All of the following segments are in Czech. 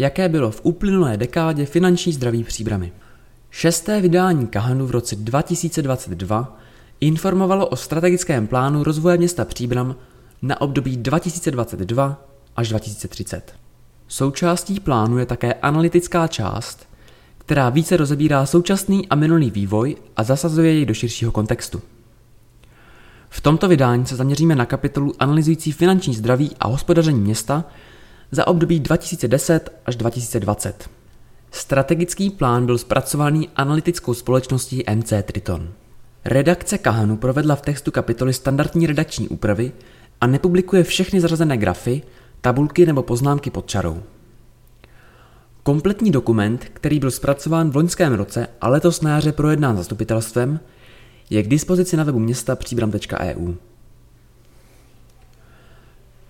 jaké bylo v uplynulé dekádě finanční zdraví příbramy. Šesté vydání Kahanu v roce 2022 informovalo o strategickém plánu rozvoje města Příbram na období 2022 až 2030. Součástí plánu je také analytická část, která více rozebírá současný a minulý vývoj a zasazuje jej do širšího kontextu. V tomto vydání se zaměříme na kapitolu analyzující finanční zdraví a hospodaření města za období 2010 až 2020. Strategický plán byl zpracovaný analytickou společností MC Triton. Redakce Kahanu provedla v textu kapitoly standardní redakční úpravy a nepublikuje všechny zařazené grafy, tabulky nebo poznámky pod čarou. Kompletní dokument, který byl zpracován v loňském roce a letos na jaře projednán zastupitelstvem, je k dispozici na webu města příbram.eu.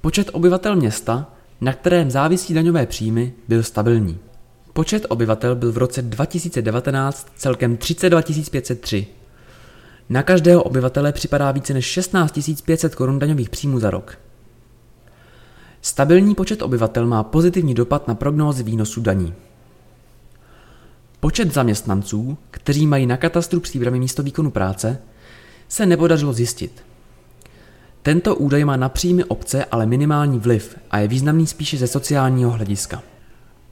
Počet obyvatel města, na kterém závisí daňové příjmy, byl stabilní. Počet obyvatel byl v roce 2019 celkem 32 503. Na každého obyvatele připadá více než 16 500 korun daňových příjmů za rok. Stabilní počet obyvatel má pozitivní dopad na prognózy výnosu daní. Počet zaměstnanců, kteří mají na katastru příbramy místo výkonu práce, se nepodařilo zjistit. Tento údaj má na příjmy obce ale minimální vliv a je významný spíše ze sociálního hlediska.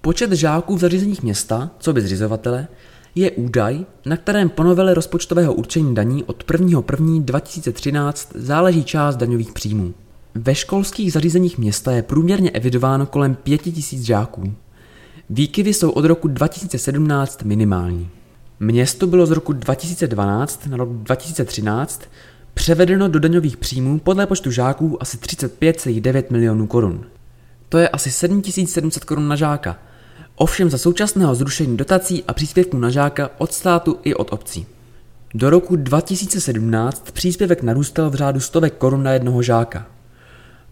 Počet žáků v zařízeních města, co by zřizovatele, je údaj, na kterém po novele rozpočtového určení daní od 1.1.2013 záleží část daňových příjmů. Ve školských zařízeních města je průměrně evidováno kolem 5000 žáků. Výkyvy jsou od roku 2017 minimální. Město bylo z roku 2012 na rok 2013 převedeno do daňových příjmů podle počtu žáků asi 35,9 milionů korun. To je asi 7700 korun na žáka, ovšem za současného zrušení dotací a příspěvků na žáka od státu i od obcí. Do roku 2017 příspěvek narůstal v řádu stovek korun na jednoho žáka.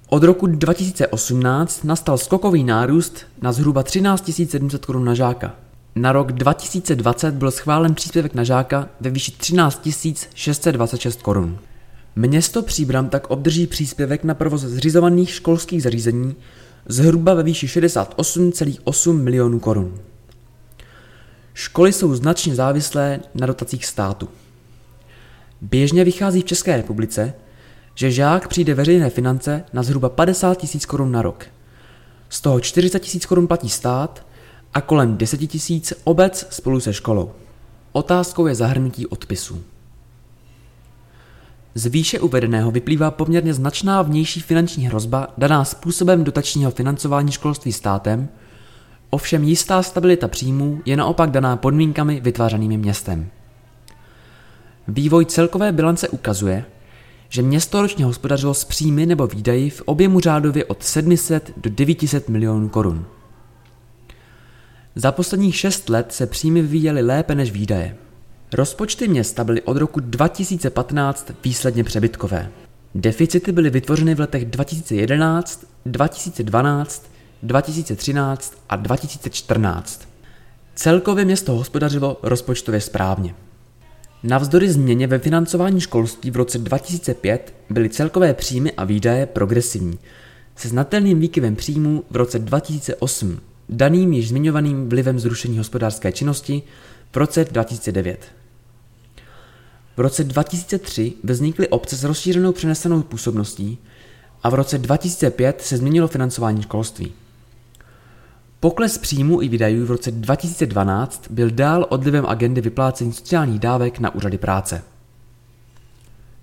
Od roku 2018 nastal skokový nárůst na zhruba 13 700 korun na žáka. Na rok 2020 byl schválen příspěvek na žáka ve výši 13 626 korun. Město Příbram tak obdrží příspěvek na provoz zřizovaných školských zařízení zhruba ve výši 68,8 milionů korun. Školy jsou značně závislé na dotacích státu. Běžně vychází v České republice, že žák přijde veřejné finance na zhruba 50 tisíc korun na rok. Z toho 40 tisíc korun platí stát a kolem 10 tisíc obec spolu se školou. Otázkou je zahrnutí odpisů. Z výše uvedeného vyplývá poměrně značná vnější finanční hrozba daná způsobem dotačního financování školství státem, ovšem jistá stabilita příjmů je naopak daná podmínkami vytvářenými městem. Vývoj celkové bilance ukazuje, že město ročně hospodařilo s příjmy nebo výdaji v objemu řádově od 700 do 900 milionů korun. Za posledních šest let se příjmy vyvíjely lépe než výdaje. Rozpočty města byly od roku 2015 výsledně přebytkové. Deficity byly vytvořeny v letech 2011, 2012, 2013 a 2014. Celkově město hospodařilo rozpočtově správně. Navzdory změně ve financování školství v roce 2005 byly celkové příjmy a výdaje progresivní, se znatelným výkyvem příjmů v roce 2008, daným již zmiňovaným vlivem zrušení hospodářské činnosti v roce 2009. V roce 2003 vznikly obce s rozšířenou přenesenou působností a v roce 2005 se změnilo financování školství. Pokles příjmů i výdajů v roce 2012 byl dál odlivem agendy vyplácení sociálních dávek na úřady práce.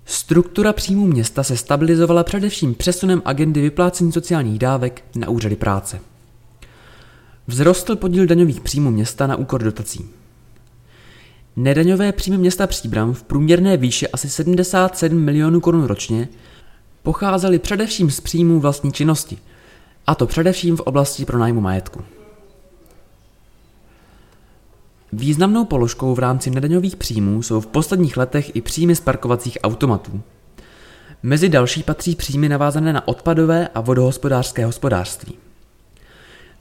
Struktura příjmů města se stabilizovala především přesunem agendy vyplácení sociálních dávek na úřady práce. Vzrostl podíl daňových příjmů města na úkor dotací. Nedaňové příjmy města Příbram v průměrné výši asi 77 milionů korun ročně pocházely především z příjmů vlastní činnosti, a to především v oblasti pronájmu majetku. Významnou položkou v rámci nedaňových příjmů jsou v posledních letech i příjmy z parkovacích automatů. Mezi další patří příjmy navázané na odpadové a vodohospodářské hospodářství.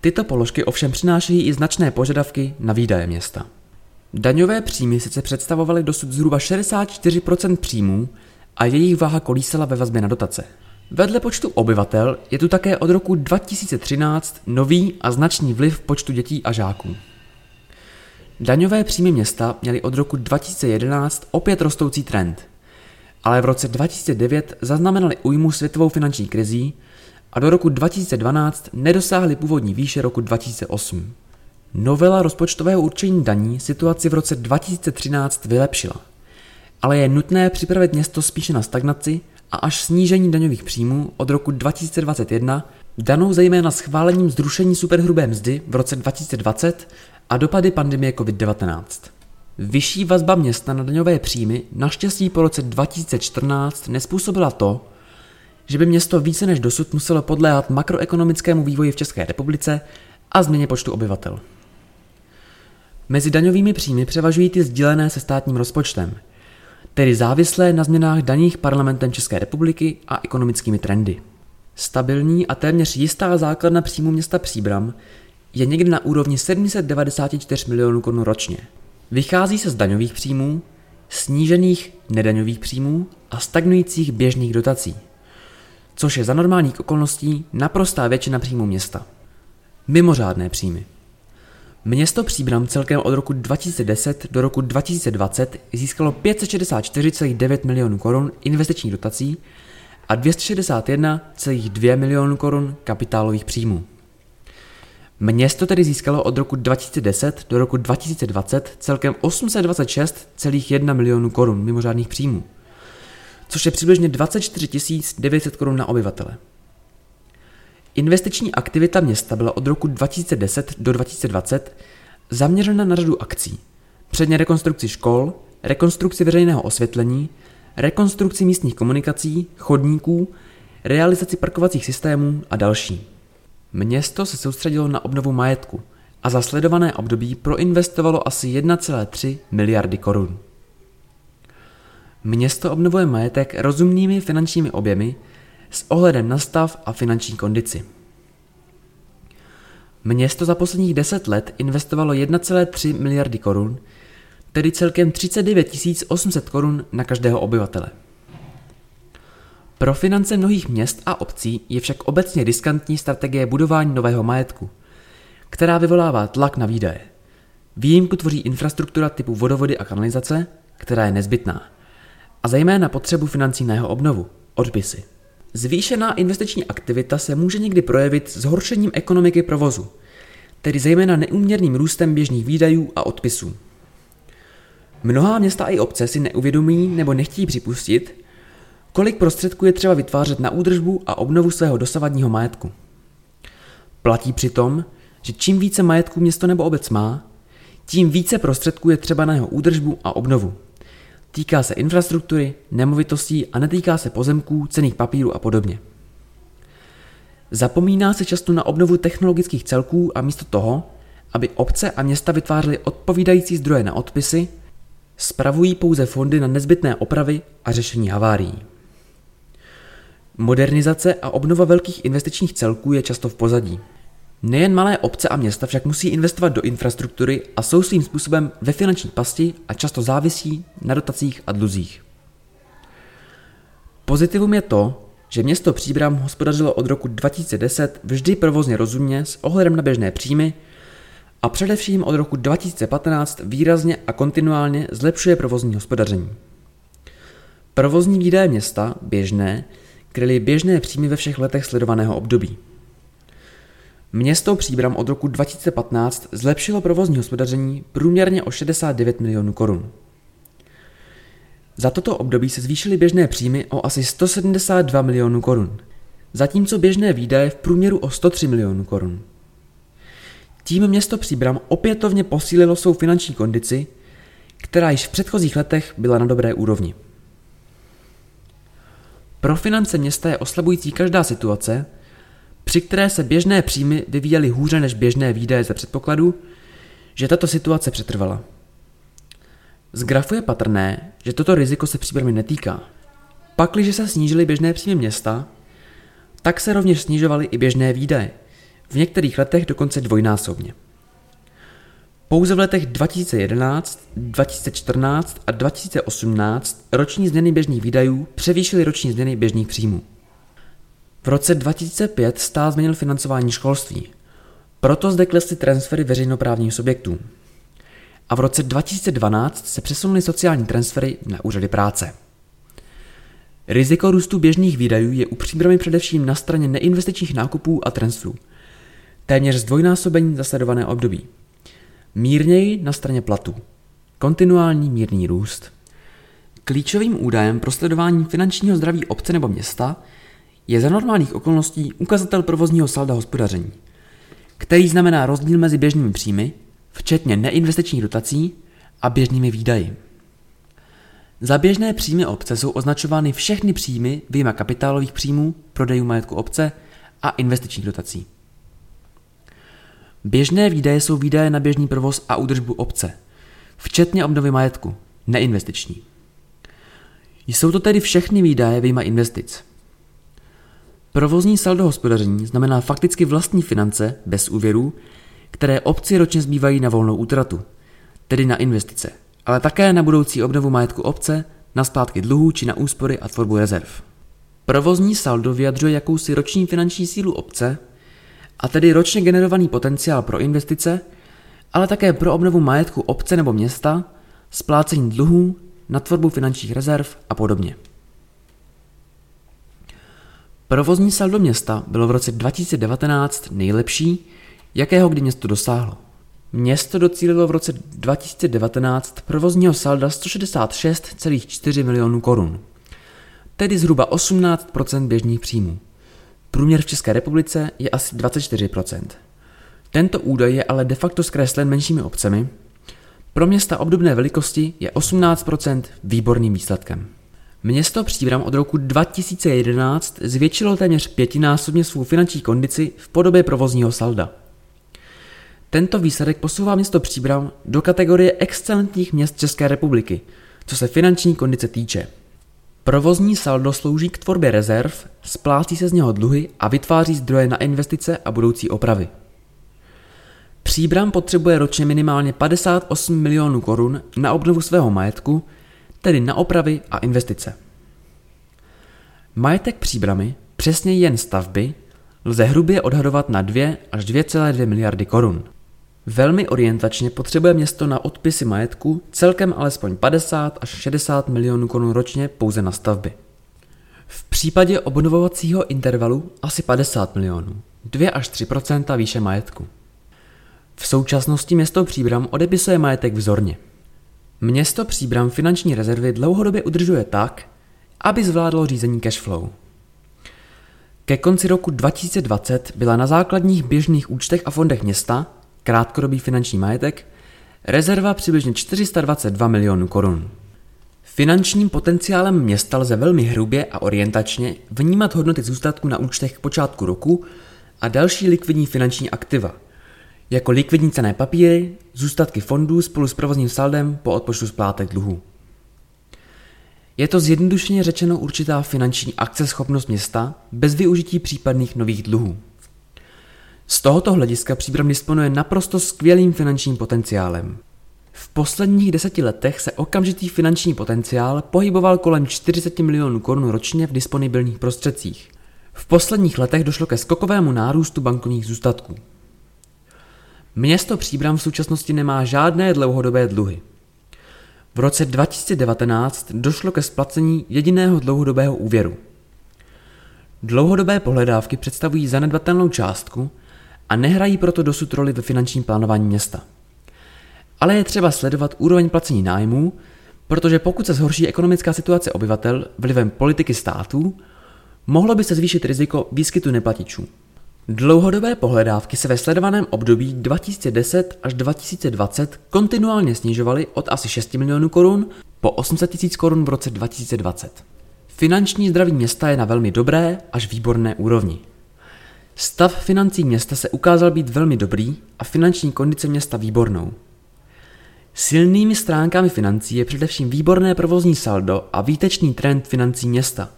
Tyto položky ovšem přinášejí i značné požadavky na výdaje města. Daňové příjmy sice představovaly dosud zhruba 64% příjmů a jejich váha kolísala ve vazbě na dotace. Vedle počtu obyvatel je tu také od roku 2013 nový a značný vliv počtu dětí a žáků. Daňové příjmy města měly od roku 2011 opět rostoucí trend, ale v roce 2009 zaznamenali újmu světovou finanční krizí a do roku 2012 nedosáhly původní výše roku 2008. Novela rozpočtového určení daní situaci v roce 2013 vylepšila, ale je nutné připravit město spíše na stagnaci a až snížení daňových příjmů od roku 2021, danou zejména schválením zrušení superhrubé mzdy v roce 2020 a dopady pandemie COVID-19. Vyšší vazba města na daňové příjmy naštěstí po roce 2014 nespůsobila to, že by město více než dosud muselo podléhat makroekonomickému vývoji v České republice a změně počtu obyvatel. Mezi daňovými příjmy převažují ty sdílené se státním rozpočtem, tedy závislé na změnách daních parlamentem České republiky a ekonomickými trendy. Stabilní a téměř jistá základna příjmu města Příbram je někdy na úrovni 794 milionů korun ročně. Vychází se z daňových příjmů, snížených nedaňových příjmů a stagnujících běžných dotací, což je za normálních okolností naprostá většina příjmů města. Mimořádné příjmy. Město Příbram celkem od roku 2010 do roku 2020 získalo 564,9 milionů korun investičních dotací a 261,2 milionů korun kapitálových příjmů. Město tedy získalo od roku 2010 do roku 2020 celkem 826,1 milionů korun mimořádných příjmů, což je přibližně 24 900 korun na obyvatele. Investiční aktivita města byla od roku 2010 do 2020 zaměřena na řadu akcí, předně rekonstrukci škol, rekonstrukci veřejného osvětlení, rekonstrukci místních komunikací, chodníků, realizaci parkovacích systémů a další. Město se soustředilo na obnovu majetku a za sledované období proinvestovalo asi 1,3 miliardy korun. Město obnovuje majetek rozumnými finančními objemy s ohledem na stav a finanční kondici. Město za posledních 10 let investovalo 1,3 miliardy korun, tedy celkem 39 800 korun na každého obyvatele. Pro finance mnohých měst a obcí je však obecně riskantní strategie budování nového majetku, která vyvolává tlak na výdaje. Výjimku tvoří infrastruktura typu vodovody a kanalizace, která je nezbytná, a zejména potřebu financí na jeho obnovu, odpisy. Zvýšená investiční aktivita se může někdy projevit zhoršením ekonomiky provozu, tedy zejména neúměrným růstem běžných výdajů a odpisů. Mnohá města i obce si neuvědomí nebo nechtějí připustit, kolik prostředků je třeba vytvářet na údržbu a obnovu svého dosavadního majetku. Platí přitom, že čím více majetku město nebo obec má, tím více prostředků je třeba na jeho údržbu a obnovu. Týká se infrastruktury, nemovitostí a netýká se pozemků, cených papírů a podobně. Zapomíná se často na obnovu technologických celků a místo toho, aby obce a města vytvářely odpovídající zdroje na odpisy, spravují pouze fondy na nezbytné opravy a řešení havárií. Modernizace a obnova velkých investičních celků je často v pozadí. Nejen malé obce a města však musí investovat do infrastruktury a jsou svým způsobem ve finanční pasti a často závisí na dotacích a dluzích. Pozitivum je to, že město Příbram hospodařilo od roku 2010 vždy provozně rozumně s ohledem na běžné příjmy a především od roku 2015 výrazně a kontinuálně zlepšuje provozní hospodaření. Provozní výdaje města, běžné, kryly běžné příjmy ve všech letech sledovaného období. Město Příbram od roku 2015 zlepšilo provozní hospodaření průměrně o 69 milionů korun. Za toto období se zvýšily běžné příjmy o asi 172 milionů korun, zatímco běžné výdaje v průměru o 103 milionů korun. Tím město Příbram opětovně posílilo svou finanční kondici, která již v předchozích letech byla na dobré úrovni. Pro finance města je oslabující každá situace, při které se běžné příjmy vyvíjely hůře než běžné výdaje ze předpokladu, že tato situace přetrvala. Z grafu je patrné, že toto riziko se příbramy netýká. Pakliže se snížily běžné příjmy města, tak se rovněž snižovaly i běžné výdaje, v některých letech dokonce dvojnásobně. Pouze v letech 2011, 2014 a 2018 roční změny běžných výdajů převýšily roční změny běžných příjmů. V roce 2005 stát změnil financování školství. Proto zde klesly transfery veřejnoprávním subjektům. A v roce 2012 se přesunuly sociální transfery na úřady práce. Riziko růstu běžných výdajů je u příbramy především na straně neinvestičních nákupů a transferů. Téměř zdvojnásobení za sledované období. Mírněji na straně platů. Kontinuální mírný růst. Klíčovým údajem pro sledování finančního zdraví obce nebo města je za normálních okolností ukazatel provozního salda hospodaření, který znamená rozdíl mezi běžnými příjmy, včetně neinvestičních dotací, a běžnými výdaji. Za běžné příjmy obce jsou označovány všechny příjmy vyjma kapitálových příjmů, prodejů majetku obce a investičních dotací. Běžné výdaje jsou výdaje na běžný provoz a údržbu obce, včetně obnovy majetku, neinvestiční. Jsou to tedy všechny výdaje vyjma investic. Provozní saldo hospodaření znamená fakticky vlastní finance bez úvěrů, které obci ročně zbývají na volnou útratu, tedy na investice, ale také na budoucí obnovu majetku obce, na splátky dluhů či na úspory a tvorbu rezerv. Provozní saldo vyjadřuje jakousi roční finanční sílu obce, a tedy ročně generovaný potenciál pro investice, ale také pro obnovu majetku obce nebo města, splácení dluhů, na tvorbu finančních rezerv a podobně. Provozní saldo města bylo v roce 2019 nejlepší, jakého kdy město dosáhlo. Město docílilo v roce 2019 provozního salda 166,4 milionů korun, tedy zhruba 18% běžných příjmů. Průměr v České republice je asi 24% Tento údaj je ale de facto zkreslen menšími obcemi. Pro města obdobné velikosti je 18% výborným výsledkem. Město Příbram od roku 2011 zvětšilo téměř pětinásobně svou finanční kondici v podobě provozního salda. Tento výsledek posouvá město Příbram do kategorie excelentních měst České republiky, co se finanční kondice týče. Provozní saldo slouží k tvorbě rezerv, splácí se z něho dluhy a vytváří zdroje na investice a budoucí opravy. Příbram potřebuje ročně minimálně 58 milionů korun na obnovu svého majetku, tedy na opravy a investice. Majetek příbramy, přesně jen stavby, lze hrubě odhadovat na 2 až 2,2 miliardy korun. Velmi orientačně potřebuje město na odpisy majetku celkem alespoň 50 až 60 milionů korun ročně pouze na stavby. V případě obnovovacího intervalu asi 50 milionů, 2 až 3% výše majetku. V současnosti město Příbram odepisuje majetek vzorně. Město Příbram finanční rezervy dlouhodobě udržuje tak, aby zvládlo řízení cash flow. Ke konci roku 2020 byla na základních běžných účtech a fondech města krátkodobý finanční majetek, rezerva přibližně 422 milionů korun. Finančním potenciálem města lze velmi hrubě a orientačně vnímat hodnoty zůstatků na účtech k počátku roku a další likvidní finanční aktiva, jako likvidní cené papíry, zůstatky fondů spolu s provozním saldem po odpočtu splátek dluhů. Je to zjednodušeně řečeno určitá finanční akceschopnost města bez využití případných nových dluhů. Z tohoto hlediska Příbram disponuje naprosto skvělým finančním potenciálem. V posledních deseti letech se okamžitý finanční potenciál pohyboval kolem 40 milionů korun ročně v disponibilních prostředcích. V posledních letech došlo ke skokovému nárůstu bankovních zůstatků. Město Příbram v současnosti nemá žádné dlouhodobé dluhy. V roce 2019 došlo ke splacení jediného dlouhodobého úvěru. Dlouhodobé pohledávky představují zanedbatelnou částku, a nehrají proto dosud roli ve finančním plánování města. Ale je třeba sledovat úroveň placení nájmů, protože pokud se zhorší ekonomická situace obyvatel vlivem politiky států, mohlo by se zvýšit riziko výskytu neplatičů. Dlouhodobé pohledávky se ve sledovaném období 2010 až 2020 kontinuálně snižovaly od asi 6 milionů korun po 800 tisíc korun v roce 2020. Finanční zdraví města je na velmi dobré až výborné úrovni. Stav financí města se ukázal být velmi dobrý a finanční kondice města výbornou. Silnými stránkami financí je především výborné provozní saldo a výtečný trend financí města,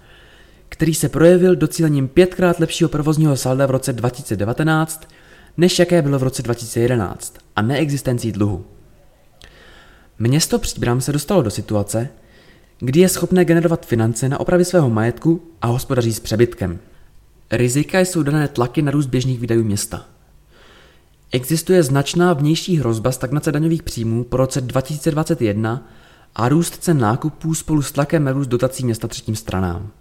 který se projevil docílením pětkrát lepšího provozního salda v roce 2019, než jaké bylo v roce 2011 a neexistencí dluhu. Město Příbram se dostalo do situace, kdy je schopné generovat finance na opravy svého majetku a hospodaří s přebytkem. Rizika jsou dané tlaky na růst běžných výdajů města. Existuje značná vnější hrozba stagnace daňových příjmů po roce 2021 a růst cen nákupů spolu s tlakem na růst dotací města třetím stranám.